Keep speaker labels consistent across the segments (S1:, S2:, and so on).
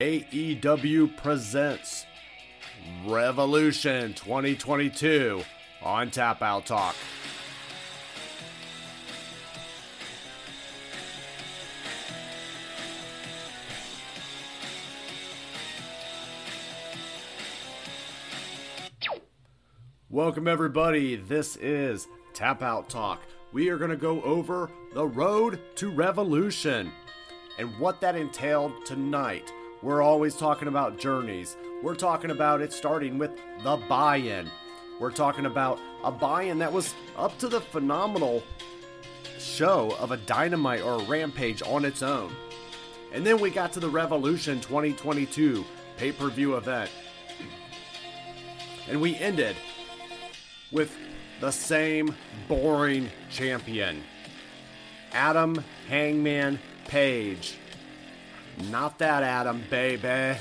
S1: AEW presents Revolution 2022 on Tap Out Talk. Welcome, everybody. This is Tap Out Talk. We are going to go over the road to revolution and what that entailed tonight. We're always talking about journeys. We're talking about it starting with the buy in. We're talking about a buy in that was up to the phenomenal show of a dynamite or a rampage on its own. And then we got to the Revolution 2022 pay per view event. And we ended with the same boring champion Adam Hangman Page. Not that Adam, baby.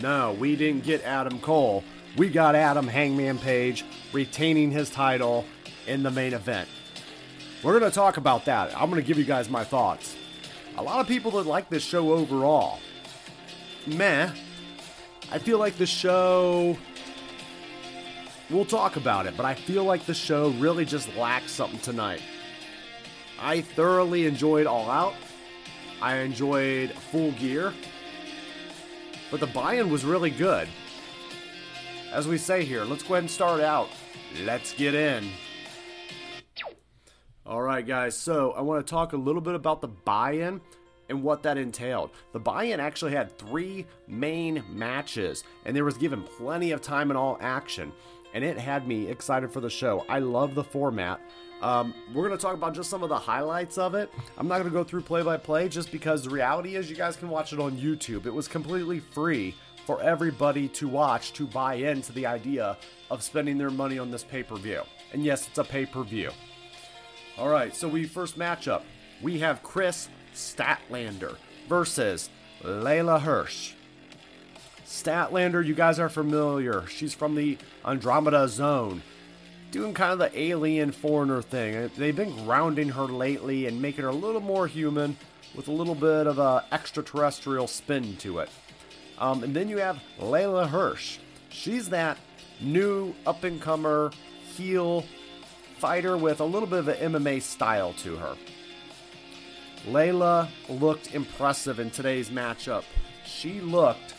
S1: No, we didn't get Adam Cole. We got Adam Hangman Page retaining his title in the main event. We're going to talk about that. I'm going to give you guys my thoughts. A lot of people that like this show overall. Meh. I feel like the show. We'll talk about it, but I feel like the show really just lacks something tonight. I thoroughly enjoyed All Out. I enjoyed Full Gear. But the buy in was really good. As we say here, let's go ahead and start out. Let's get in. All right, guys, so I want to talk a little bit about the buy in and what that entailed. The buy in actually had three main matches, and there was given plenty of time and all action, and it had me excited for the show. I love the format. Um, we're going to talk about just some of the highlights of it. I'm not going to go through play by play just because the reality is you guys can watch it on YouTube. It was completely free for everybody to watch to buy into the idea of spending their money on this pay per view. And yes, it's a pay per view. All right, so we first matchup we have Kris Statlander versus Leyla Hirsch. Statlander, you guys are familiar. She's from the Andromeda Zone doing kind of the alien foreigner thing. They've been grounding her lately and making her a little more human with a little bit of a extraterrestrial spin to it. Um, and then you have Leyla Hirsch. She's that new up and comer heel fighter with a little bit of an MMA style to her. Leyla looked impressive in today's matchup. She looked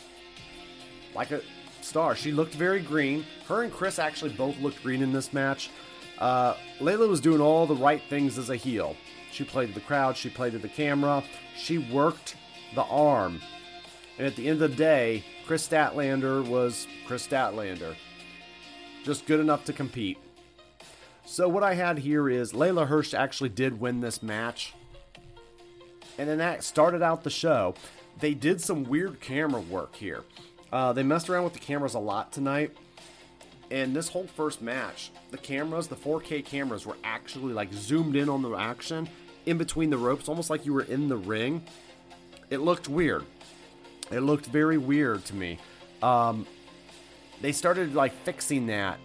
S1: like a star. She looked very green. Her and Kris actually both looked green in this match. Uh, Leyla was doing all the right things as a heel. She played to the crowd, she played to the camera, she worked the arm. And at the end of the day, Kris Statlander was Kris Statlander. Just good enough to compete. So, what I had here is Leyla Hirsch actually did win this match. And then that started out the show. They did some weird camera work here. Uh, they messed around with the cameras a lot tonight. And this whole first match, the cameras, the 4K cameras, were actually like zoomed in on the action in between the ropes, almost like you were in the ring. It looked weird. It looked very weird to me. Um, they started like fixing that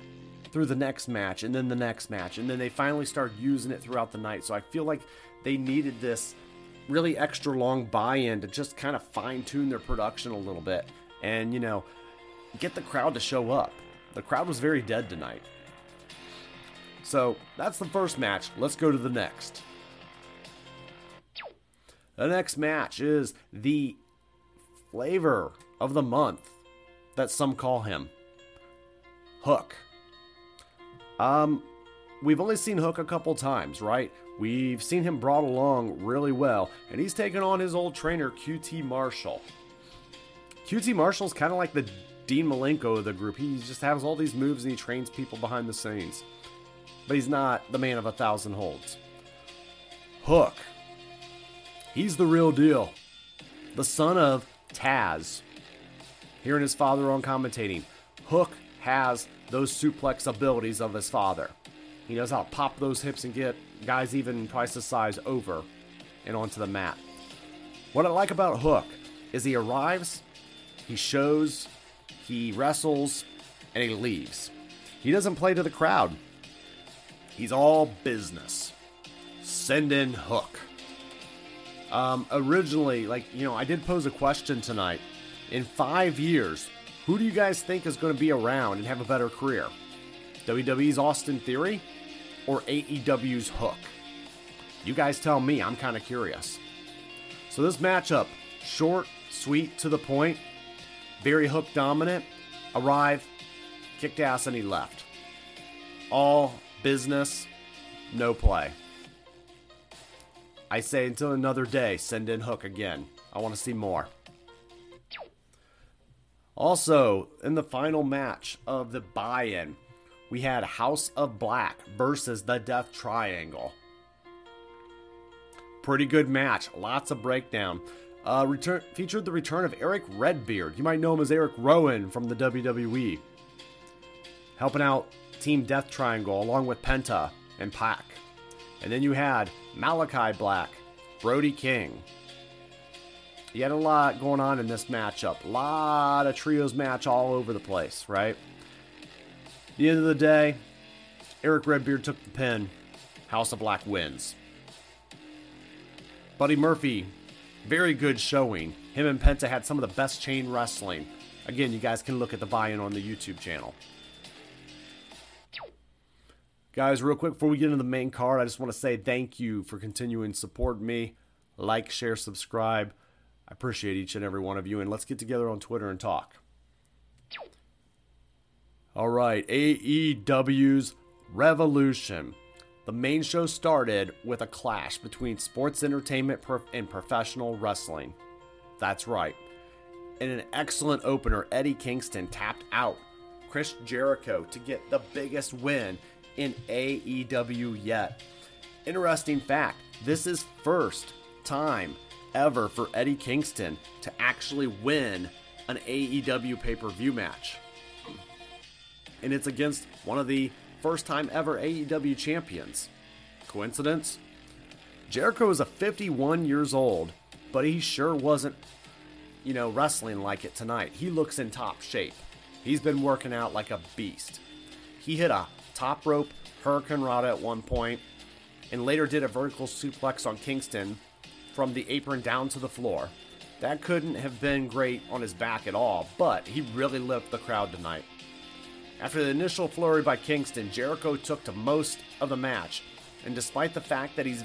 S1: through the next match and then the next match, and then they finally started using it throughout the night. So I feel like they needed this really extra long buy in to just kind of fine tune their production a little bit and, you know, get the crowd to show up. The crowd was very dead tonight. So that's the first match. Let's go to the next. The next match is the flavor of the month that some call him Hook. Um, we've only seen Hook a couple times, right? We've seen him brought along really well, and he's taken on his old trainer, QT Marshall. QT Marshall's kind of like the Dean Malenko of the group. He just has all these moves and he trains people behind the scenes. But he's not the man of a thousand holds. Hook. He's the real deal. The son of Taz. Hearing his father on commentating. Hook has those suplex abilities of his father. He knows how to pop those hips and get guys even twice the size over and onto the mat. What I like about Hook is he arrives, he shows, he wrestles, and he leaves. He doesn't play to the crowd. He's all business. Send in Hook. Um, originally, like, you know, I did pose a question tonight In five years, who do you guys think is going to be around and have a better career? WWE's Austin Theory or AEW's Hook? You guys tell me, I'm kind of curious. So, this matchup, short, sweet, to the point, very hook dominant, arrived, kicked ass, and he left. All business, no play. I say until another day, send in Hook again. I want to see more. Also, in the final match of the buy in, we had House of Black versus the Death Triangle. Pretty good match, lots of breakdown. Uh, return, featured the return of Erick Redbeard. You might know him as Erick Rowan from the WWE. Helping out Team Death Triangle along with Penta and Pac. And then you had Malachi Black, Brody King. You had a lot going on in this matchup. A lot of trios match all over the place, right? At the end of the day, Erick Redbeard took the pin. House of Black wins. Buddy Murphy, very good showing. Him and Penta had some of the best chain wrestling. Again, you guys can look at the buy in on the YouTube channel. Guys, real quick before we get into the main card, I just want to say thank you for continuing to support me. Like, share, subscribe. I appreciate each and every one of you, and let's get together on Twitter and talk. All right, AEW's Revolution. The main show started with a clash between sports entertainment and professional wrestling. That's right. In an excellent opener, Eddie Kingston tapped out Chris Jericho to get the biggest win in AEW yet. Interesting fact this is first time ever for Eddie Kingston to actually win an AEW pay per view match. And it's against one of the first time ever AEW champions. Coincidence? Jericho is a 51 years old, but he sure wasn't, you know, wrestling like it tonight. He looks in top shape. He's been working out like a beast. He hit a top rope hurricanrana at one point, and later did a vertical suplex on Kingston from the apron down to the floor. That couldn't have been great on his back at all, but he really lit the crowd tonight. After the initial flurry by Kingston, Jericho took to most of the match, and despite the fact that he's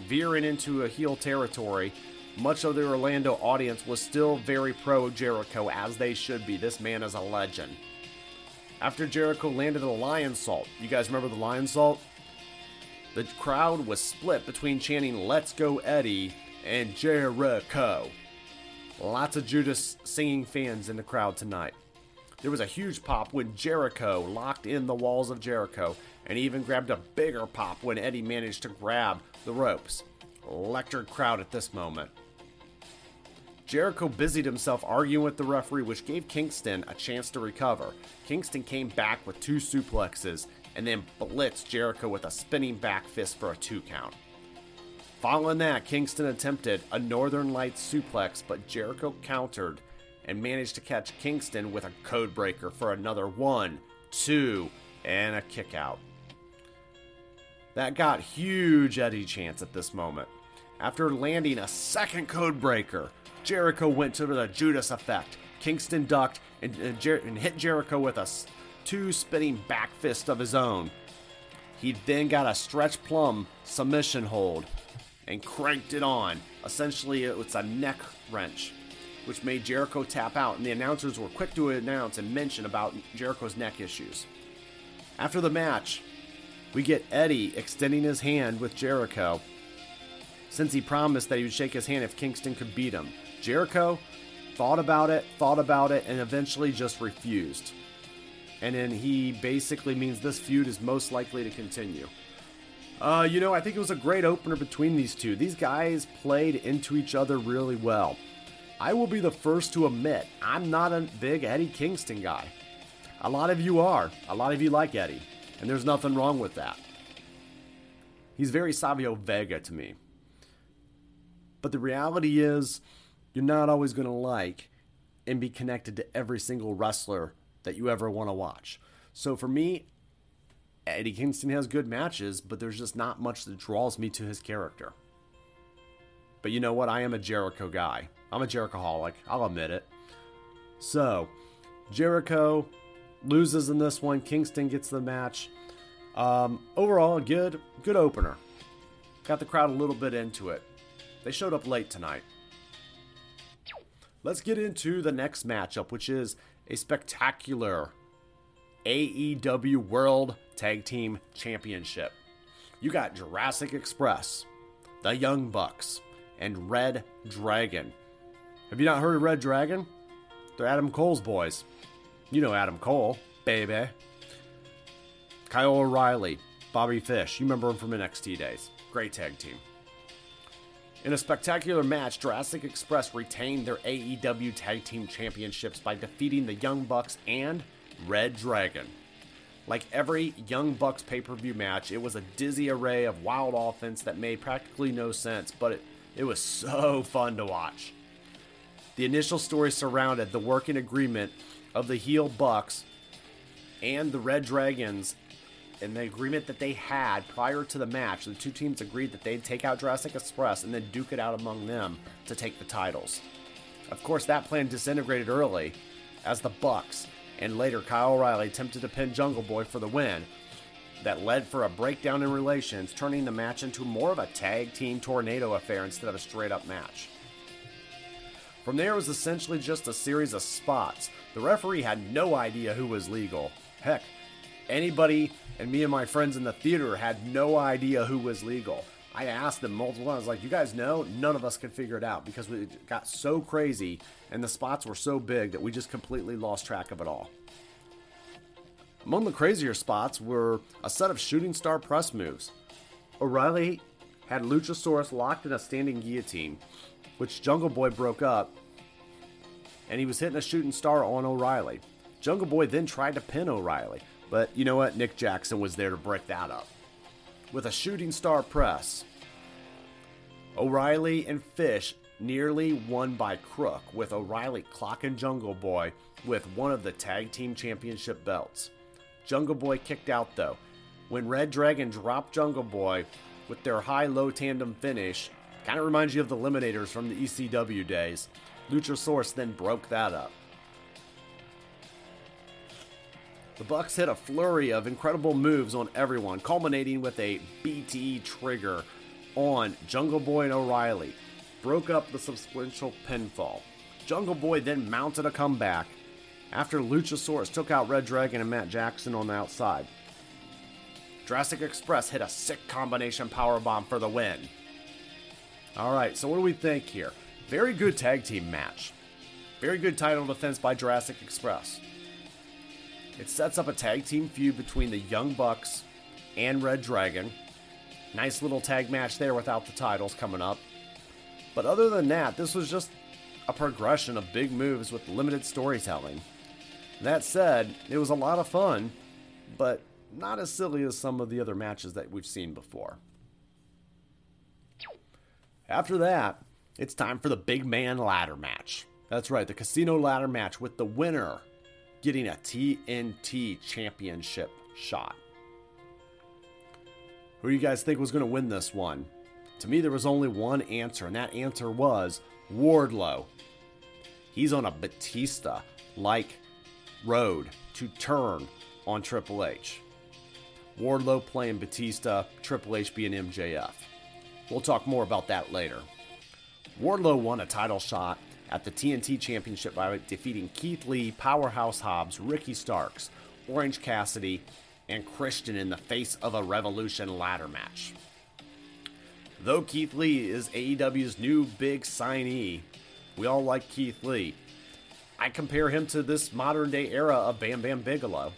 S1: veering into a heel territory, much of the Orlando audience was still very pro Jericho, as they should be. This man is a legend after Jericho landed a Lionsault. You guys remember the Lionsault? The crowd was split between chanting Let's Go Eddie and Jericho. Lots of Judas singing fans in the crowd tonight. There was a huge pop when Jericho locked in the walls of Jericho, and even grabbed a bigger pop when Eddie managed to grab the ropes. Electric crowd at this moment. Jericho busied himself arguing with the referee, which gave Kingston a chance to recover. Kingston came back with two suplexes and then blitzed Jericho with a spinning back fist for a two count. Following that, Kingston attempted a Northern Lights suplex, but Jericho countered and managed to catch Kingston with a codebreaker for another one, two, and a kick out. That got huge Eddie chance at this moment. After landing a second codebreaker, Jericho went to the Judas effect. Kingston ducked and, and, Jer- and hit Jericho with a two spinning back fist of his own. He then got a stretch plum submission hold and cranked it on. Essentially, it was a neck wrench, which made Jericho tap out, and the announcers were quick to announce and mention about Jericho's neck issues. After the match, we get Eddie extending his hand with Jericho since he promised that he would shake his hand if Kingston could beat him. Jericho thought about it, thought about it, and eventually just refused. And then he basically means this feud is most likely to continue. Uh, you know, I think it was a great opener between these two. These guys played into each other really well. I will be the first to admit I'm not a big Eddie Kingston guy. A lot of you are. A lot of you like Eddie. And there's nothing wrong with that. He's very Savio Vega to me. But the reality is, you're not always going to like and be connected to every single wrestler that you ever want to watch. So for me, Eddie Kingston has good matches, but there's just not much that draws me to his character. But you know what? I am a Jericho guy. I'm a Jerichoholic. I'll admit it. So, Jericho loses in this one. Kingston gets the match. Um, overall, a good, good opener. Got the crowd a little bit into it. They showed up late tonight. Let's get into the next matchup, which is a spectacular AEW World Tag Team Championship. You got Jurassic Express, the Young Bucks, and Red Dragon. Have you not heard of Red Dragon? They're Adam Cole's boys. You know Adam Cole, baby. Kyle O'Reilly, Bobby Fish. You remember him from NXT days. Great tag team. In a spectacular match, Jurassic Express retained their AEW Tag Team Championships by defeating the Young Bucks and Red Dragon. Like every Young Bucks pay per view match, it was a dizzy array of wild offense that made practically no sense, but it, it was so fun to watch. The initial story surrounded the working agreement of the heel Bucks and the Red Dragons and the agreement that they had prior to the match. The two teams agreed that they'd take out Jurassic Express and then duke it out among them to take the titles. Of course, that plan disintegrated early as the Bucks and later Kyle O'Reilly attempted to pin Jungle Boy for the win. That led for a breakdown in relations, turning the match into more of a tag team tornado affair instead of a straight up match. From there, it was essentially just a series of spots. The referee had no idea who was legal. Heck, anybody and me and my friends in the theater had no idea who was legal. I asked them multiple times, like, you guys know? None of us could figure it out because we got so crazy and the spots were so big that we just completely lost track of it all. Among the crazier spots were a set of shooting star press moves. O'Reilly had Luchasaurus locked in a standing guillotine, which Jungle Boy broke up, and he was hitting a shooting star on O'Reilly. Jungle Boy then tried to pin O'Reilly, but you know what? Nick Jackson was there to break that up with a shooting star press. O'Reilly and Fish nearly won by crook, with O'Reilly clocking Jungle Boy with one of the tag team championship belts. Jungle Boy kicked out though. When Red Dragon dropped Jungle Boy with their high low tandem finish, kind of reminds you of the Eliminators from the ECW days. Luchasaurus then broke that up. The Bucks hit a flurry of incredible moves on everyone, culminating with a BTE trigger on Jungle Boy and O'Reilly. Broke up the subsequent pinfall. Jungle Boy then mounted a comeback after Luchasaurus took out Red Dragon and Matt Jackson on the outside. Jurassic Express hit a sick combination powerbomb for the win. Alright, so what do we think here? Very good tag team match. Very good title defense by Jurassic Express. It sets up a tag team feud between the Young Bucks and Red Dragon. Nice little tag match there without the titles coming up. But other than that, this was just a progression of big moves with limited storytelling. That said, it was a lot of fun, but not as silly as some of the other matches that we've seen before. After that, it's time for the big man ladder match. That's right, the casino ladder match with the winner getting a TNT championship shot. Who do you guys think was going to win this one? To me, there was only one answer, and that answer was Wardlow. He's on a Batista like road to turn on Triple H. Wardlow playing Batista, Triple H being MJF. We'll talk more about that later. Wardlow won a title shot at the TNT Championship by defeating Keith Lee, Powerhouse Hobbs, Ricky Starks, Orange Cassidy, and Christian in the face of a Revolution ladder match. Though Keith Lee is AEW's new big signee, we all like Keith Lee. I compare him to this modern day era of Bam Bam Bigelow.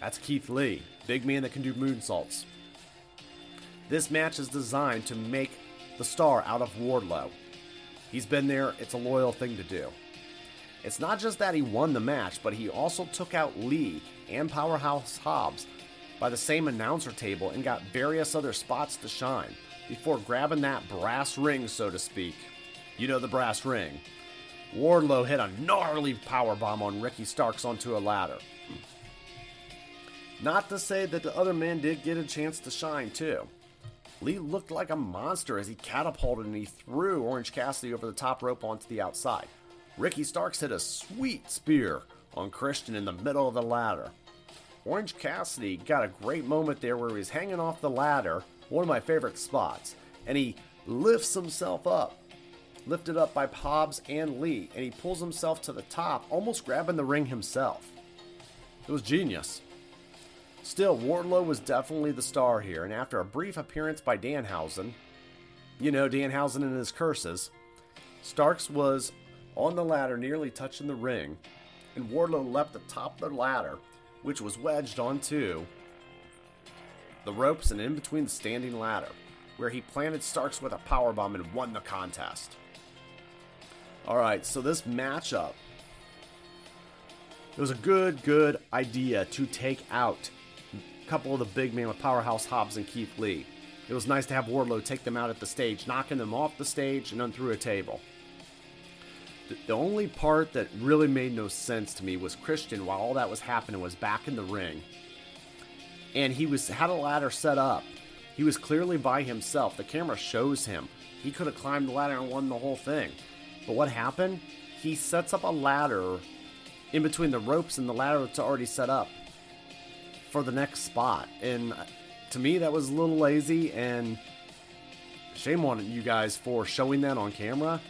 S1: That's Keith Lee, big man that can do moonsaults. This match is designed to make the star out of Wardlow, He's been there, it's a loyal thing to do. It's not just that he won the match, but he also took out Lee and Powerhouse Hobbs by the same announcer table and got various other spots to shine before grabbing that brass ring, so to speak. You know the brass ring. Wardlow hit a gnarly powerbomb on Ricky Starks onto a ladder. Not to say that the other men did get a chance to shine too. Lee looked like a monster as he catapulted and he threw Orange Cassidy over the top rope onto the outside. Ricky Starks hit a sweet spear on Christian in the middle of the ladder. Orange Cassidy got a great moment there where he was hanging off the ladder, one of my favorite spots, and he lifts himself up, lifted up by Hobbs and Lee, and he pulls himself to the top, almost grabbing the ring himself. It was genius. Still, Wardlow was definitely the star here, and after a brief appearance by Danhausen, you know, Danhausen and his curses, Starks was on the ladder, nearly touching the ring, and Wardlow leapt atop the ladder, which was wedged onto the ropes and in between the standing ladder, where he planted Starks with a powerbomb and won the contest. Alright, so this matchup. It was a good, good idea to take out a couple of the big men with Powerhouse Hobbs and Keith Lee. It was nice to have Wardlow take them out at the stage, knocking them off the stage and on through a table. The only part that really made no sense to me was Christian, while all that was happening, was back in the ring. And he was had a ladder set up. He was clearly by himself. The camera shows him. He could have climbed the ladder and won the whole thing. But what happened? He sets up a ladder in between the ropes and the ladder that's already set up for the next spot. And to me, that was a little lazy. And shame on you guys for showing that on camera.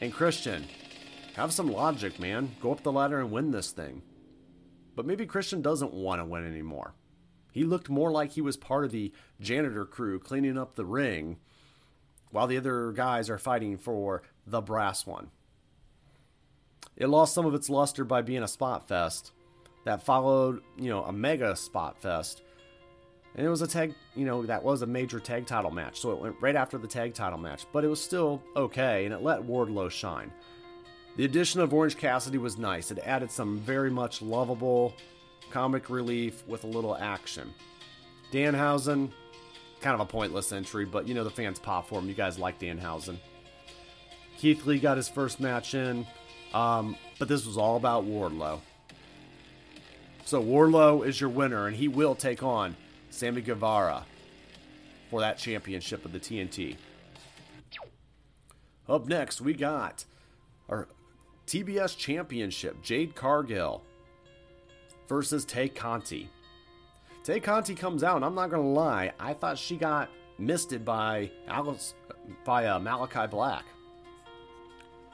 S1: And Christian, have some logic, man. Go up the ladder and win this thing. But maybe Christian doesn't want to win anymore. He looked more like he was part of the janitor crew cleaning up the ring while the other guys are fighting for the brass one. It lost some of its luster by being a spot fest that followed, you know, a mega spot fest. And it was a tag, you know, that was a major tag title match. So it went right after the tag title match, but it was still okay and it let Wardlow shine. The addition of Orange Cassidy was nice. It added some very much lovable comic relief with a little action. Danhausen, kind of a pointless entry, but you know the fans pop for him. You guys like Danhausen. Keith Lee got his first match in, um, but this was all about Wardlow. So Wardlow is your winner, and he will take on Sammy Guevara for that championship of the TNT. Up next, we got our TBS Championship, Jade Cargill versus Tay Conti. Tay Conti comes out, and I'm not gonna lie, I thought she got misted by Alice by uh, Malachi Black.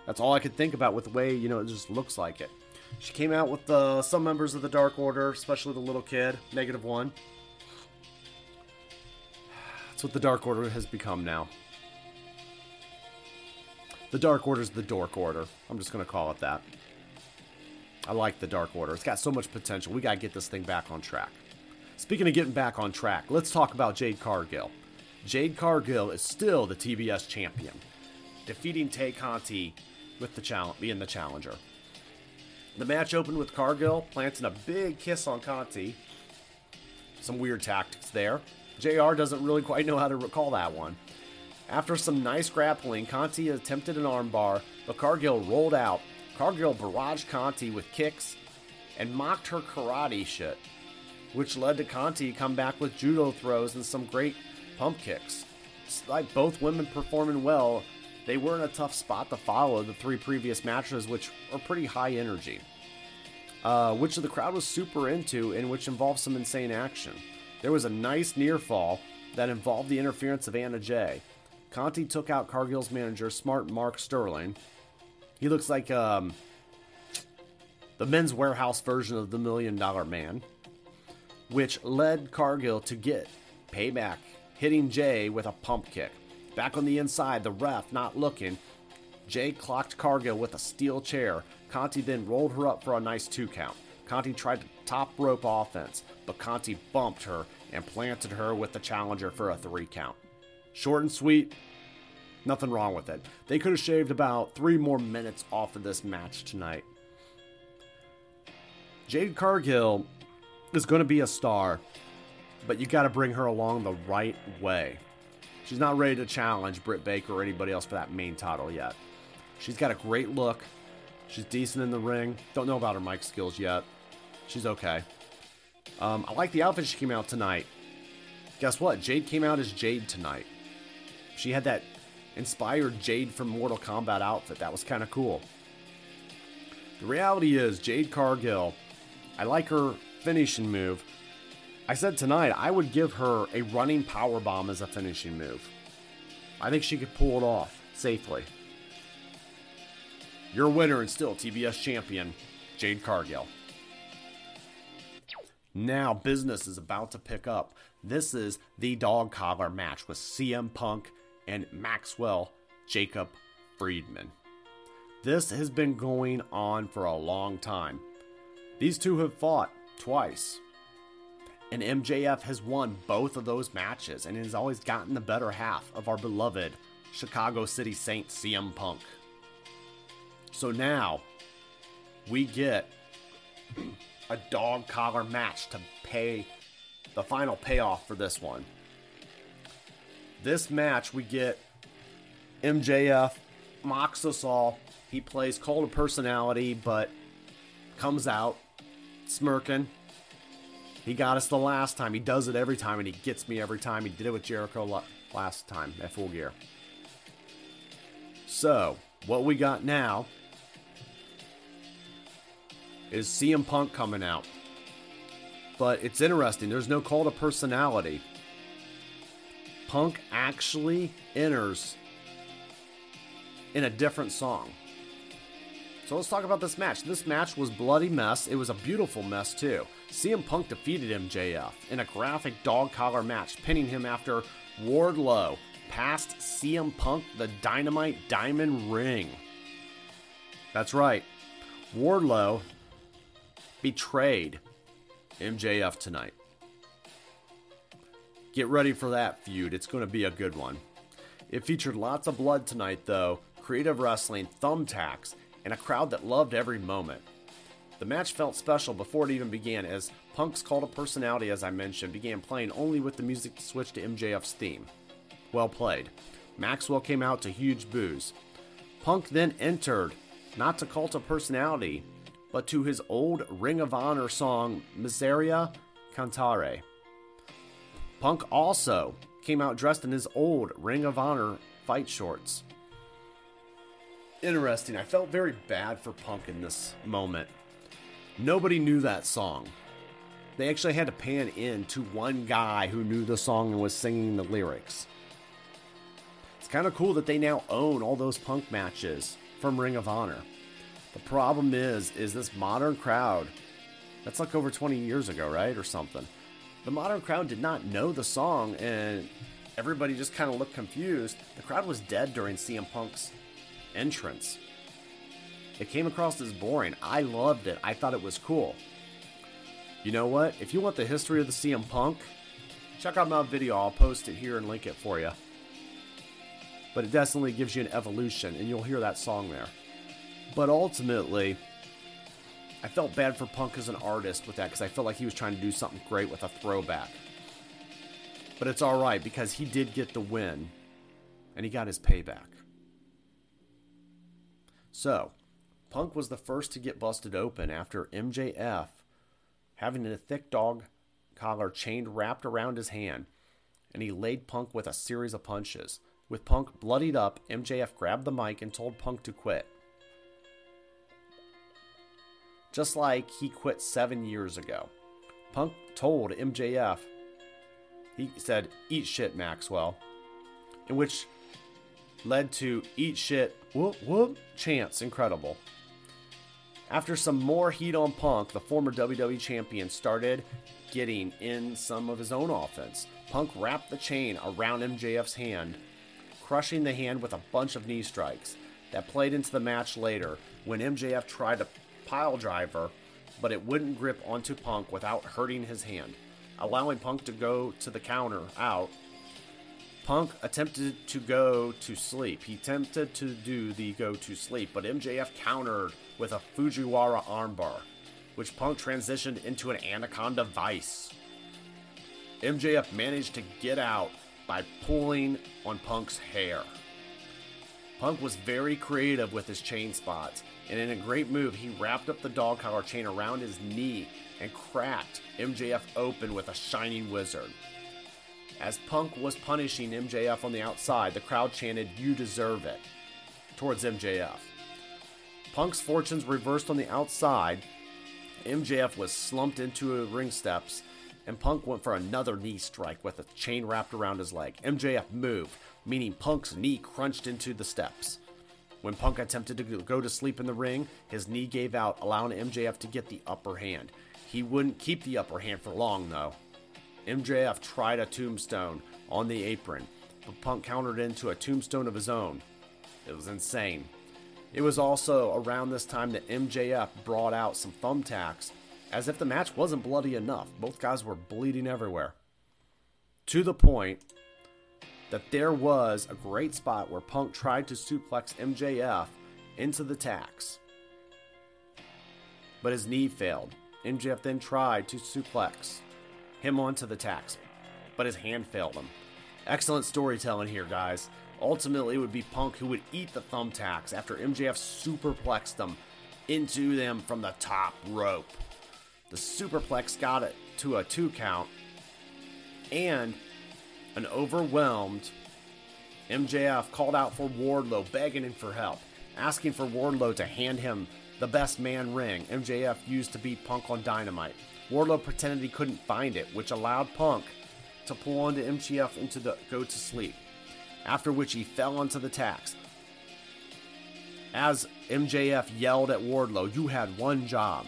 S1: That's all I could think about with the way you know it just looks like it. She came out with uh, some members of the Dark Order, especially the little kid, negative one. That's what the Dark Order has become now. The Dark Order's the Dork Order. I'm just going to call it that. I like the Dark Order. It's got so much potential. We got to get this thing back on track. Speaking of getting back on track, let's talk about Jade Cargill. Jade Cargill is still the TBS champion, defeating Tay Conti with the challenge, being the challenger. The match opened with Cargill planting a big kiss on Conti. Some weird tactics there. JR doesn't really quite know how to recall that one. After some nice grappling, Conti attempted an armbar, but Cargill rolled out. Cargill barraged Conti with kicks and mocked her karate shit, which led to Conti come back with judo throws and some great pump kicks. Despite both women performing well, they were in a tough spot to follow the three previous matches, which are pretty high energy, uh, which the crowd was super into and which involved some insane action. There was a nice near fall that involved the interference of Anna Jay. Conti took out Cargill's manager, smart Mark Sterling. He looks like um, the men's warehouse version of the Million Dollar Man, which led Cargill to get payback, hitting Jay with a pump kick. Back on the inside, the ref not looking. Jay clocked Cargill with a steel chair. Conti then rolled her up for a nice two count. Conti tried to top rope offense, but Conti bumped her and planted her with the challenger for a three count. Short and sweet. Nothing wrong with it. They could have shaved about three more minutes off of this match tonight. Jade Cargill is going to be a star, but you got to bring her along the right way. She's not ready to challenge Britt Baker or anybody else for that main title yet. She's got a great look. She's decent in the ring. Don't know about her mic skills yet. She's okay. Um, I like the outfit she came out tonight. Guess what? Jade came out as Jade tonight. She had that inspired Jade from Mortal Kombat outfit. That was kind of cool. The reality is, Jade Cargill, I like her finishing move. I said tonight I would give her a running power bomb as a finishing move. I think she could pull it off safely. Your winner and still TBS champion, Jade Cargill. Now business is about to pick up. This is the dog collar match with CM Punk and Maxwell Jacob Friedman. This has been going on for a long time. These two have fought twice. And MJF has won both of those matches and has always gotten the better half of our beloved Chicago City Saint CM Punk. So now we get a dog collar match to pay the final payoff for this one. This match, we get MJF mocks us all. He plays Cult of Personality, but comes out smirking. He got us the last time. He does it every time, and he gets me every time. He did it with Jericho last time at Full Gear. So, what we got now is CM Punk coming out. But it's interesting. There's no Cult of Personality. Punk actually enters in a different song. So let's talk about this match. This match was bloody mess. It was a beautiful mess too. CM Punk defeated MJF in a graphic dog collar match, pinning him after Wardlow passed CM Punk the Dynamite Diamond Ring. That's right. Wardlow betrayed MJF tonight. Get ready for that feud. It's going to be a good one. It featured lots of blood tonight, though, creative wrestling, thumbtacks, and a crowd that loved every moment. The match felt special before it even began, as Punk's Cult of Personality, as I mentioned, began playing only with the music switched to MJF's theme. Well played. Maxwell came out to huge boos. Punk then entered, not to Cult of Personality, but to his old Ring of Honor song, Miseria Cantare. Punk also came out dressed in his old Ring of Honor fight shorts. Interesting. I felt very bad for Punk in this moment. Nobody knew that song. They actually had to pan in to one guy who knew the song and was singing the lyrics. It's kind of cool that they now own all those Punk matches from Ring of Honor. The problem is, is this modern crowd, that's like over 20 years ago, right? Or something. The modern crowd did not know the song and everybody just kind of looked confused. The crowd was dead during CM Punk's entrance. It came across as boring. I loved it. I thought it was cool. You know what? If you want the history of the CM Punk, check out my video. I'll post it here and link it for you. But it definitely gives you an evolution, and you'll hear that song there. But ultimately, I felt bad for Punk as an artist with that because I felt like he was trying to do something great with a throwback. But it's alright because he did get the win and he got his payback. So, Punk was the first to get busted open after MJF having a thick dog collar chained wrapped around his hand, and he laid Punk with a series of punches. With Punk bloodied up, MJF grabbed the mic and told Punk to quit just like he quit seven years ago. Punk told MJF, he said, Eat shit, Maxwell, in which led to Eat shit, whoop whoop, chance. Incredible. After some more heat on Punk, the former WWE champion started getting in some of his own offense. Punk wrapped the chain around MJF's hand, crushing the hand with a bunch of knee strikes. That played into the match later when MJF tried to pile driver, but it wouldn't grip onto Punk without hurting his hand, allowing Punk to go to the counter out. Punk attempted to go to sleep. He attempted to do the go to sleep, but MJF countered with a Fujiwara armbar, which Punk transitioned into an Anaconda Vice. MJF managed to get out by pulling on Punk's hair. Punk was very creative with his chain spots, and in a great move, he wrapped up the dog collar chain around his knee and cracked MJF open with a shining wizard. As Punk was punishing MJF on the outside, the crowd chanted, You deserve it, towards MJF. Punk's fortunes reversed on the outside. MJF was slumped into ring steps, and Punk went for another knee strike with a chain wrapped around his leg. MJF moved, meaning Punk's knee crunched into the steps. When Punk attempted to go to sleep in the ring, his knee gave out, allowing MJF to get the upper hand. He wouldn't keep the upper hand for long, though. MJF tried a tombstone on the apron, but Punk countered into a tombstone of his own. It was insane. It was also around this time that MJF brought out some thumbtacks, as if the match wasn't bloody enough. Both guys were bleeding everywhere. To the point that there was a great spot where Punk tried to suplex MJF into the tacks, but his knee failed. MJF then tried to suplex him onto the tacks, but his hand failed him. Excellent storytelling here, guys. Ultimately, it would be Punk who would eat the thumbtacks after MJF superplexed them into them from the top rope. The superplex got it to a two count, and an overwhelmed MJF called out for Wardlow, begging him for help, asking for Wardlow to hand him the best man ring MJF used to beat Punk on Dynamite. Wardlow pretended he couldn't find it, which allowed Punk to pull onto MJF into the go to sleep, after which he fell onto the tacks. As MJF yelled at Wardlow, You had one job.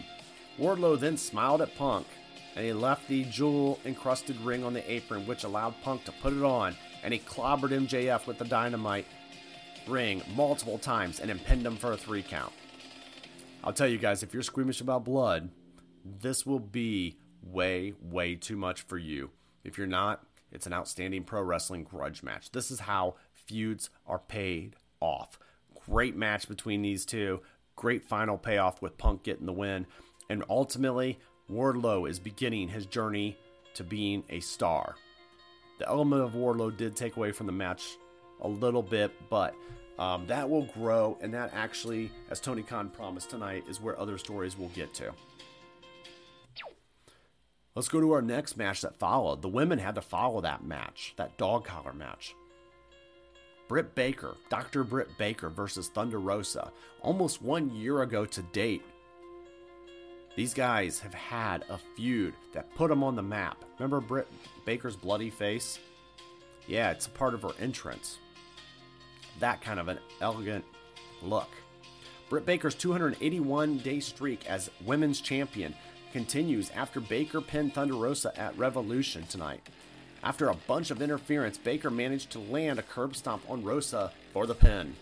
S1: Wardlow then smiled at Punk and he left the jewel encrusted ring on the apron, which allowed Punk to put it on, and he clobbered MJF with the dynamite ring multiple times and then pinned him for a three count. I'll tell you guys, if you're squeamish about blood, this will be way, way too much for you. If you're not, it's an outstanding pro wrestling grudge match. This is how feuds are paid off. Great match between these two. Great final payoff with Punk getting the win. And ultimately, Wardlow is beginning his journey to being a star. The element of Wardlow did take away from the match a little bit, but um, that will grow, and that actually, as Tony Khan promised tonight, is where other stories will get to. Let's go to our next match that followed. The women had to follow that match, that dog collar match. Britt Baker, Dr. Britt Baker versus Thunder Rosa, almost one year ago to date. These guys have had a feud that put them on the map. Remember Britt Baker's bloody face? Yeah, it's a part of her entrance. That kind of an elegant look. Britt Baker's 281 day streak as women's champion continues after Baker pinned Thunder Rosa at Revolution tonight. After a bunch of interference, Baker managed to land a curb stomp on Rosa for the pin.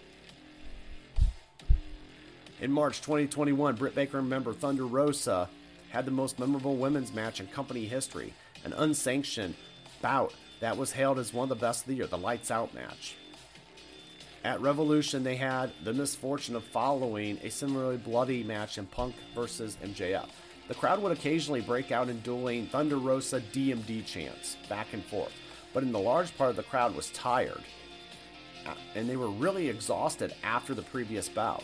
S1: In March 2021, Britt Baker and member Thunder Rosa had the most memorable women's match in company history, an unsanctioned bout that was hailed as one of the best of the year, the Lights Out match. At Revolution, they had the misfortune of following a similarly bloody match in Punk versus MJF. The crowd would occasionally break out in dueling Thunder Rosa DMD chants back and forth, but in the large part of the crowd was tired, uh, and they were really exhausted after the previous bout.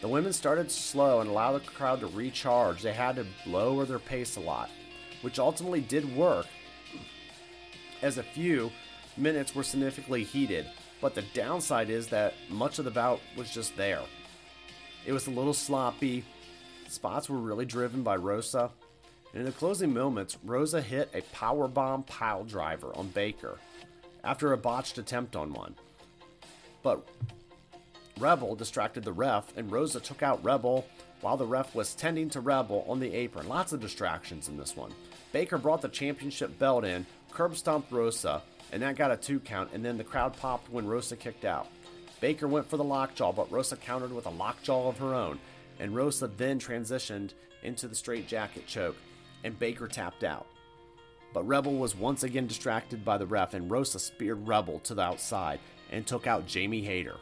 S1: The women started slow and allowed the crowd to recharge. They had to lower their pace a lot, which ultimately did work, as a few minutes were significantly heated. But the downside is that much of the bout was just there. It was a little sloppy, Spots were really driven by Rosa. And in the closing moments, Rosa hit a powerbomb pile driver on Baker after a botched attempt on one. But Rebel distracted the ref, and Rosa took out Rebel while the ref was tending to Rebel on the apron. Lots of distractions in this one. Baker brought the championship belt in, curb stomped Rosa, and that got a two count, and then the crowd popped when Rosa kicked out. Baker went for the lockjaw, but Rosa countered with a lockjaw of her own, and Rosa then transitioned into the straight jacket choke, and Baker tapped out. But Rebel was once again distracted by the ref, and Rosa speared Rebel to the outside and took out Jamie Hayter.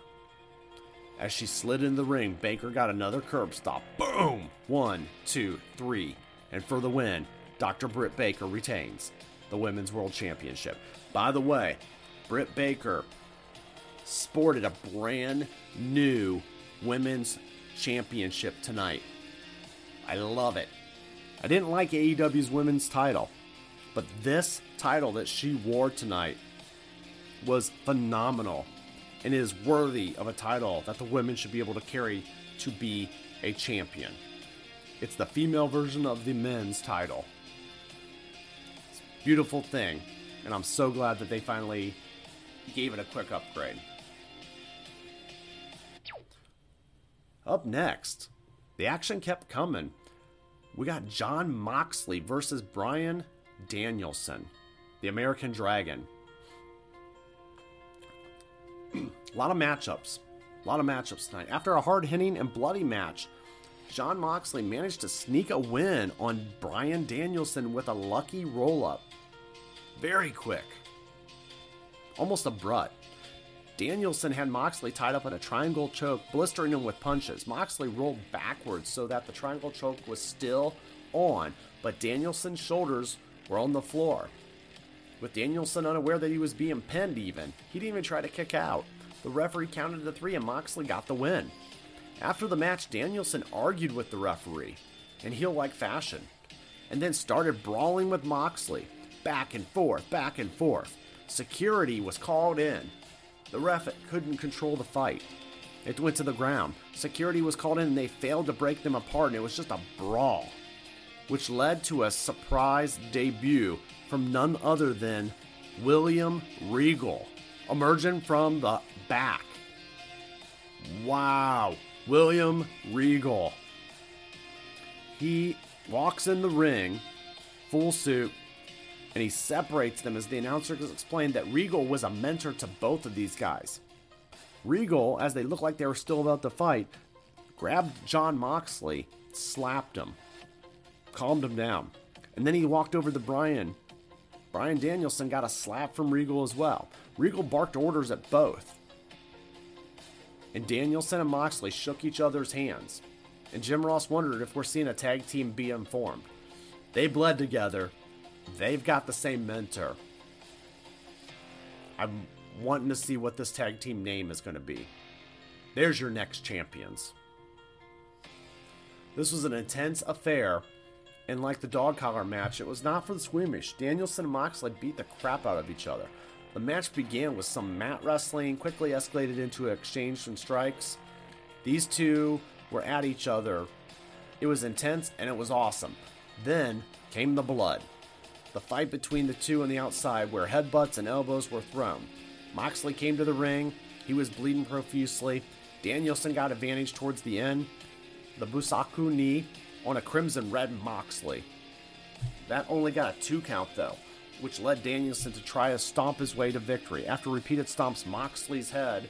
S1: As she slid into the ring, Baker got another curb stop. Boom! One, two, three. And for the win, Dr. Britt Baker retains the Women's World Championship. By the way, Britt Baker sported a brand new Women's Championship tonight. I love it. I didn't like AEW's women's title, but this title that she wore tonight was phenomenal and is worthy of a title that the women should be able to carry to be a champion. It's the female version of the men's title. It's a beautiful thing, and I'm so glad that they finally gave it a quick upgrade. Up next, the action kept coming. We got Jon Moxley versus Bryan Danielson, the American Dragon. a lot of matchups. A lot of matchups tonight. After a hard hitting and bloody match, Jon Moxley managed to sneak a win on Bryan Danielson with a lucky roll up. Very quick. Almost abrupt. Danielson had Moxley tied up in a triangle choke, blistering him with punches. Moxley rolled backwards so that the triangle choke was still on, but Danielson's shoulders were on the floor. With Danielson unaware that he was being pinned, even, he didn't even try to kick out. The referee counted to three and Moxley got the win. After the match, Danielson argued with the referee in heel like fashion and then started brawling with Moxley. Back and forth, back and forth. Security was called in. The ref couldn't control the fight. It went to the ground. Security was called in and they failed to break them apart, and it was just a brawl, which led to a surprise debut from none other than William Regal, emerging from the back. Wow, William Regal. He walks in the ring, full suit, and he separates them as the announcer explained that Regal was a mentor to both of these guys. Regal, as they looked like they were still about to fight, grabbed Jon Moxley, slapped him, calmed him down, and then he walked over to Bryan. Bryan Danielson got a slap from Regal as well. Regal barked orders at both. And Danielson and Moxley shook each other's hands. And Jim Ross wondered if we're seeing a tag team be informed. They bled together, They've got the same mentor. I'm wanting to see what this tag team name is going to be. There's your next champions. This was an intense affair, and like the dog collar match, it was not for the squeamish. Danielson and Moxley beat the crap out of each other. The match began with some mat wrestling, quickly escalated into an exchange and strikes. These two were at each other. It was intense and it was awesome. Then came the blood the fight between the two on the outside where headbutts and elbows were thrown. Moxley came to the ring. He was bleeding profusely. Danielson got advantage towards the end. The Busaiku knee on a crimson red Moxley. That only got a two count though, which led Danielson to try to stomp his way to victory. After repeated stomps Moxley's head,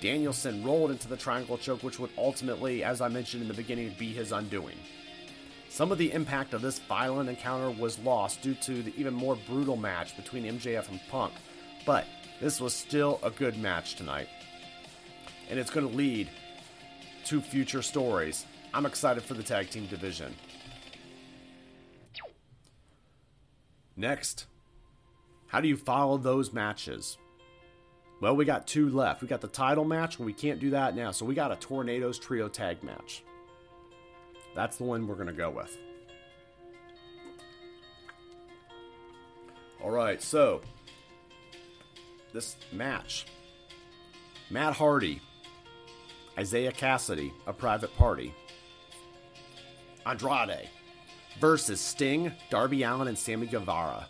S1: Danielson rolled into the triangle choke, which would ultimately, as I mentioned in the beginning, be his undoing. Some of the impact of this violent encounter was lost due to the even more brutal match between MJF and Punk, but this was still a good match tonight. And it's going to lead to future stories. I'm excited for the tag team division. Next, how do you follow those matches? Well, we got two left. We got the title match, and we can't do that now. So we got a Tornado Trios tag match. That's the one we're going to go with. All right, so this match Matt Hardy, Isiah Kassidy, a private party, Andrade versus Sting, Darby Allin, and Sammy Guevara.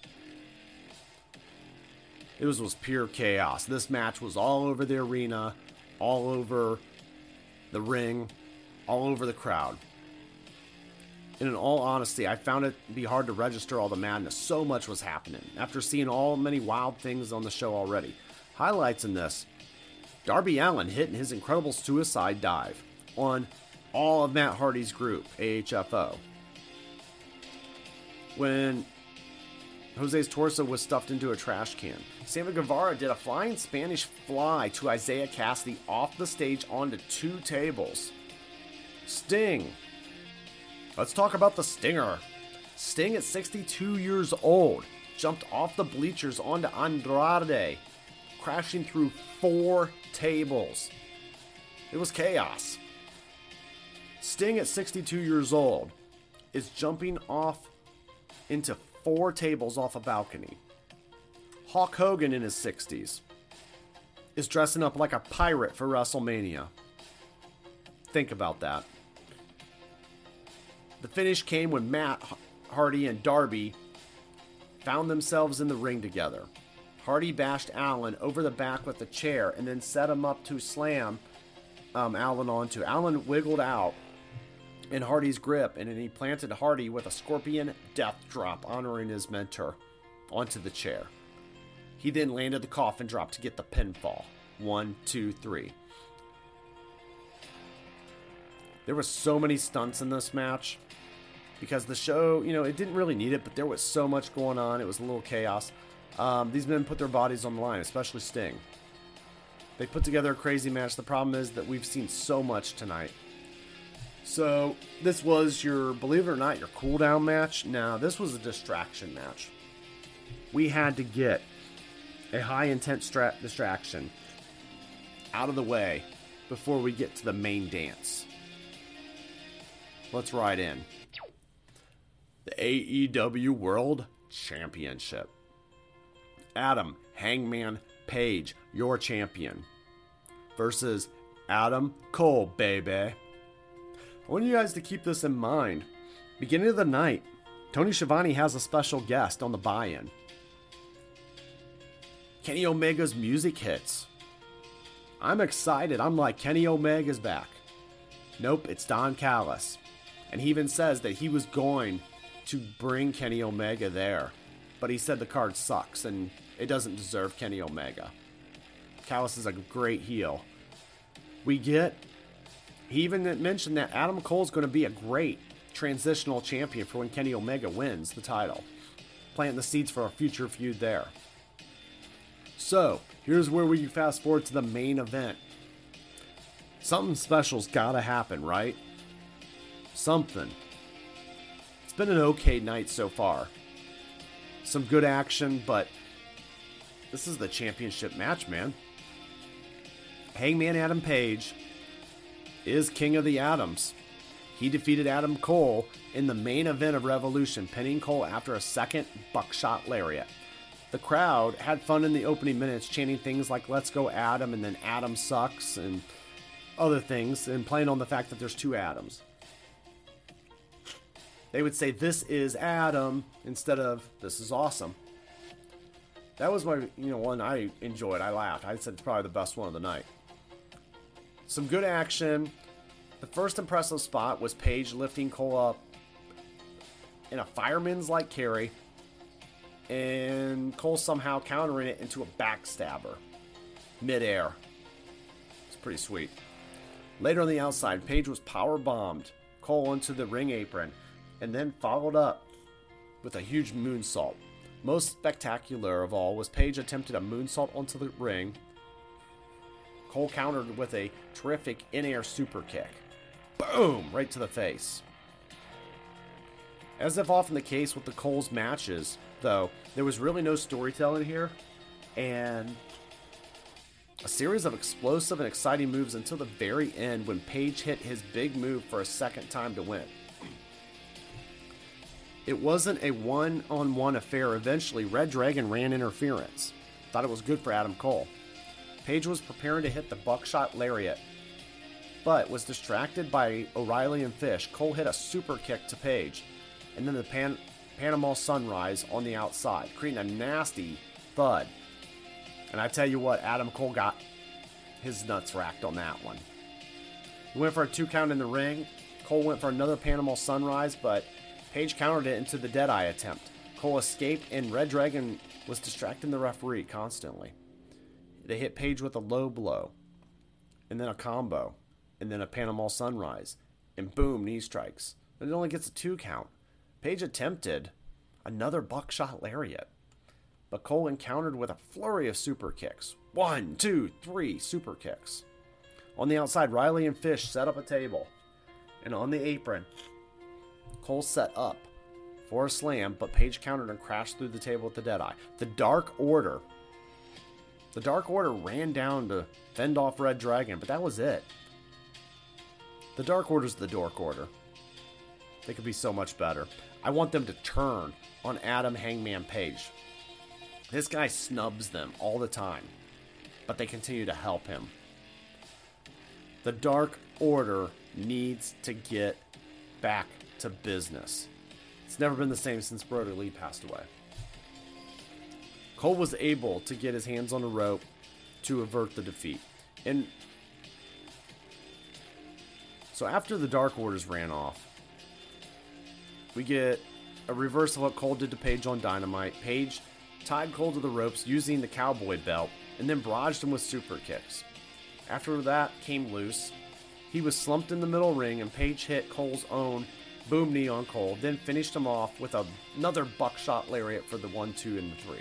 S1: It was, was pure chaos. This match was all over the arena, all over the ring, all over the crowd. And in all honesty, I found it be hard to register all the madness. So much was happening after seeing all many wild things on the show already. Highlights in this Darby Allin hitting his incredible suicide dive on all of Matt Hardy's group, AHFO. When Jose's torso was stuffed into a trash can. Sammy Guevara did a flying Spanish fly to Isiah Kassidy off the stage onto two tables. Sting Let's talk about the Stinger. Sting at 62 years old jumped off the bleachers onto Andrade, crashing through four tables. It was chaos. Sting at 62 years old is jumping off into four tables off a balcony. Hulk Hogan in his 60s is dressing up like a pirate for WrestleMania. Think about that. The finish came when Matt Hardy and Darby found themselves in the ring together. Hardy bashed Allin over the back with a chair and then set him up to slam um, Allin onto. Allin wiggled out in Hardy's grip and then he planted Hardy with a scorpion death drop, honoring his mentor, onto the chair. He then landed the coffin drop to get the pinfall. One, two, three. There were so many stunts in this match because the show, you know, it didn't really need it, but there was so much going on. It was a little chaos. Um, these men put their bodies on the line, especially Sting. They put together a crazy match. The problem is that we've seen so much tonight. So this was your, believe it or not, your cool down match. Now this was a distraction match. We had to get a high intent stra- distraction out of the way before we get to the main dance. Let's ride in. The AEW World Championship. Adam Hangman Page, your champion, versus Adam Cole, baby. I want you guys to keep this in mind. Beginning of the night, Tony Schiavone has a special guest on the buy in. Kenny Omega's music hits. I'm excited. I'm like, Kenny Omega's back. Nope, it's Don Callis. And he even says that he was going to bring Kenny Omega there. But he said the card sucks and it doesn't deserve Kenny Omega. Callis is a great heel. We get. He even mentioned that Adam Cole is going to be a great transitional champion for when Kenny Omega wins the title, planting the seeds for a future feud there. So, here's where we fast forward to the main event. Something special's gotta happen, right? Something. It's been an okay night so far. Some good action, but this is the championship match, man. Hangman Adam Page is King of the Adams. He defeated Adam Cole in the main event of Revolution, pinning Cole after a second buckshot lariat. The crowd had fun in the opening minutes, chanting things like "Let's go Adam" and then "Adam sucks" and other things, and playing on the fact that there's two Adams. They would say "This is Adam" instead of "This is awesome." That was my, you know, one I enjoyed. I laughed. I said it's probably the best one of the night. Some good action. The first impressive spot was Page lifting Cole up in a fireman's like carry, and Cole somehow countering it into a backstabber midair. It's pretty sweet. Later on the outside, Page was power bombed Cole into the ring apron, and then followed up with a huge moonsault. Most spectacular of all was Page attempted a moonsault onto the ring. Cole countered with a terrific in air super kick. Boom! Right to the face. As if often the case with the Cole's matches, though, there was really no storytelling here, and a series of explosive and exciting moves until the very end when Page hit his big move for a second time to win. It wasn't a one on one affair. Eventually, ReDRagon ran interference. Thought it was good for Adam Cole. Page was preparing to hit the buckshot lariat, but was distracted by O'Reilly and Fish. Cole hit a super kick to Page, and then the Pan- Panama Sunrise on the outside, creating a nasty thud. And I tell you what, Adam Cole got his nuts racked on that one. He went for a two count in the ring. Cole went for another Panama Sunrise, but Page countered it into the Deadeye attempt. Cole escaped, and ReDRagon was distracting the referee constantly. They hit Page with a low blow, and then a combo, and then a Panama Sunrise, and boom, knee strikes. But it only gets a two count. Page attempted another buckshot lariat, but Cole encountered with a flurry of super kicks. One, two, three super kicks. On the outside, Riley and Fish set up a table, and on the apron, Cole set up for a slam, but Page countered and crashed through the table with the Deadeye. The Dark Order. The Dark Order ran down to fend off ReDRagon, but that was it. The Dark Order's the Dork Order. They could be so much better. I want them to turn on Adam Hangman Page. This guy snubs them all the time, but they continue to help him. The Dark Order needs to get back to business. It's never been the same since Brodie Lee passed away. Cole was able to get his hands on a rope to avert the defeat. And so after the Dark Orders ran off, we get a reverse of what Cole did to Page on Dynamite. Page tied Cole to the ropes using the cowboy belt and then barraged him with super kicks. After that came loose. He was slumped in the middle ring and Page hit Cole's own boom knee on Cole, then finished him off with another buckshot lariat for the 1 2 and the 3.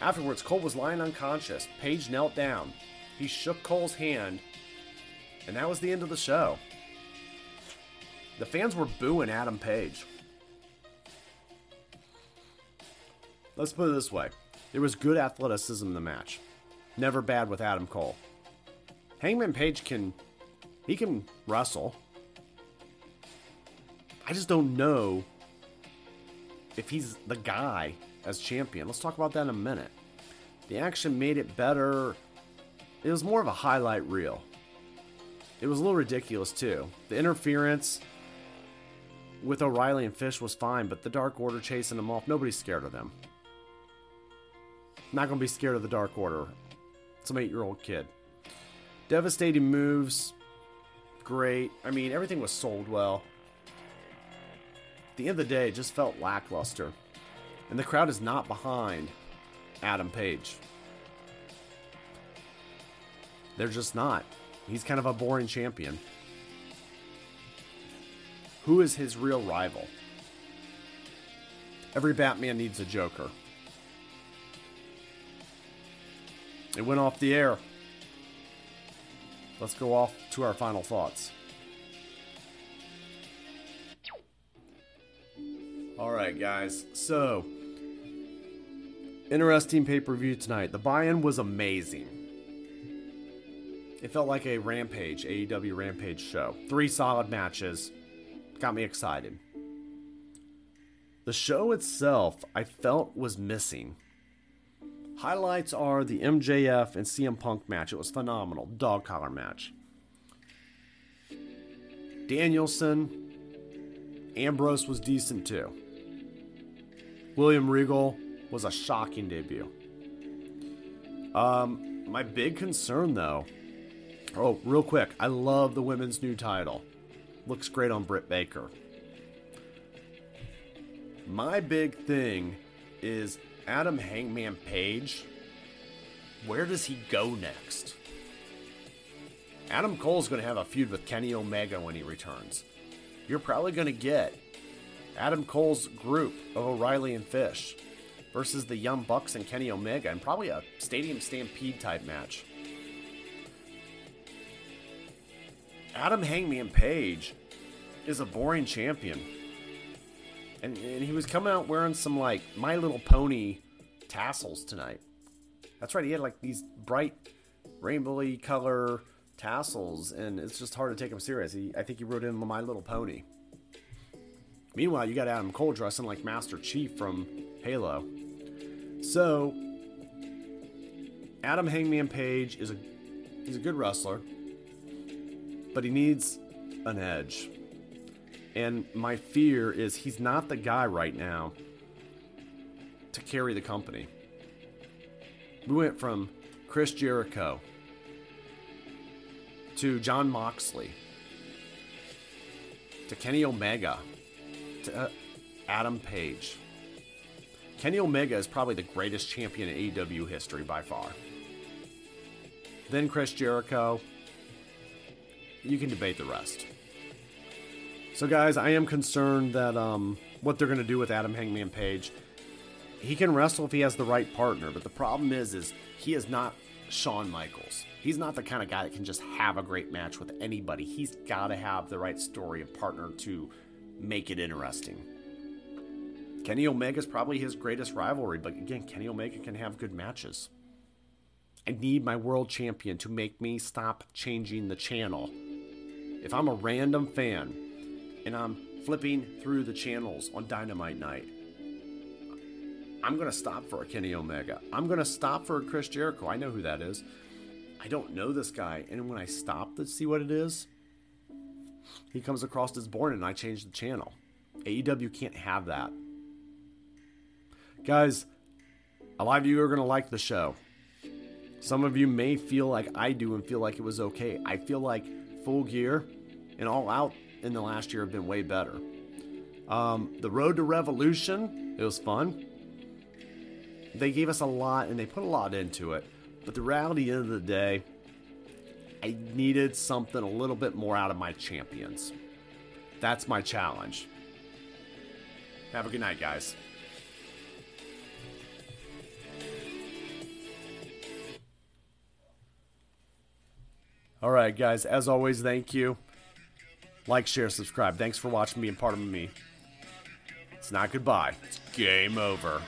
S1: Afterwards, Cole was lying unconscious. Page knelt down. He shook Cole's hand, and that was the end of the show. The fans were booing Adam Page. Let's put it this way there was good athleticism in the match. Never bad with Adam Cole. Hangman Page can. He can wrestle. I just don't know if he's the guy as champion. Let's talk about that in a minute. The action made it better. It was more of a highlight reel. It was a little ridiculous too. The interference with O'Reilly and Fish was fine, but the Dark Order chasing them off, nobody's scared of them. Not gonna be scared of the Dark Order. Some eight year old kid. Devastating moves. Great. I mean, everything was sold well. The end of the day, it just felt lackluster. And the crowd is not behind Adam Page. They're just not. He's kind of a boring champion. Who is his real rival? Every Batman needs a Joker. It went off the air. Let's go off to our final thoughts. Guys. So, interesting pay per view tonight. The buy in was amazing. It felt like a Rampage, AEW Rampage show. Three solid matches. Got me excited. The show itself, I felt was missing. Highlights are the MJF and CM Punk match. It was phenomenal. Dog collar match. Danielson, Ambrose was decent too. William Regal was a shocking debut. Um, my big concern though. Oh, real quick, I love the women's new title. Looks great on Britt Baker. My big thing is Adam Hangman Page, where does he go next? Adam Cole's going to have a feud with Kenny Omega when he returns. You're probably going to get Adam Cole's group of O'Reilly and Fish versus the Young Bucks and Kenny Omega, and probably a Stadium Stampede type match. Adam Hangman Page is a boring champion and, and he was coming out wearing some like My Little Pony tassels tonight. That's right, he had like these bright rainbowy color tassels, and it's just hard to take him serious. He, I think he wrote in My Little Pony. Meanwhile, you got Adam Cole dressing like Master Chief from Halo. So, Adam Hangman Page is a he's a good wrestler, but he needs an edge. And my fear is he's not the guy right now to carry the company. We went from Chris Jericho to Jon Moxley to Kenny Omega to uh, Adam Page. Kenny Omega is probably the greatest champion in AEW history by far. Then Chris Jericho. You can debate the rest. So, guys, I am concerned that um, what they're going to do with Adam Hangman Page. He can wrestle if he has the right partner, but the problem is, is he is not Shawn Michaels. He's not the kind of guy that can just have a great match with anybody. He's got to have the right story of partner to make it interesting. Kenny Omega is probably his greatest rivalry, but again, Kenny Omega can have good matches. I need my world champion to make me stop changing the channel. If I'm a random fan and I'm flipping through the channels on Dynamite Night, I'm going to stop for a Kenny Omega. I'm going to stop for a Chris Jericho. I know who that is. I don't know this guy. And when I stop to see what it is, he comes across as born and I change the channel. AEW can't have that. Guys, a lot of you are going to like the show. Some of you may feel like I do and feel like it was okay. I feel like Full Gear and All Out in the last year have been way better. Um, the Road to Revolution, it was fun. They gave us a lot and they put a lot into it. But the reality of the day, I needed something a little bit more out of my champions. That's my challenge. Have a good night, guys. All right, guys, as always, thank you. Like, share, subscribe. Thanks for watching, being part of me. It's not goodbye, it's game over.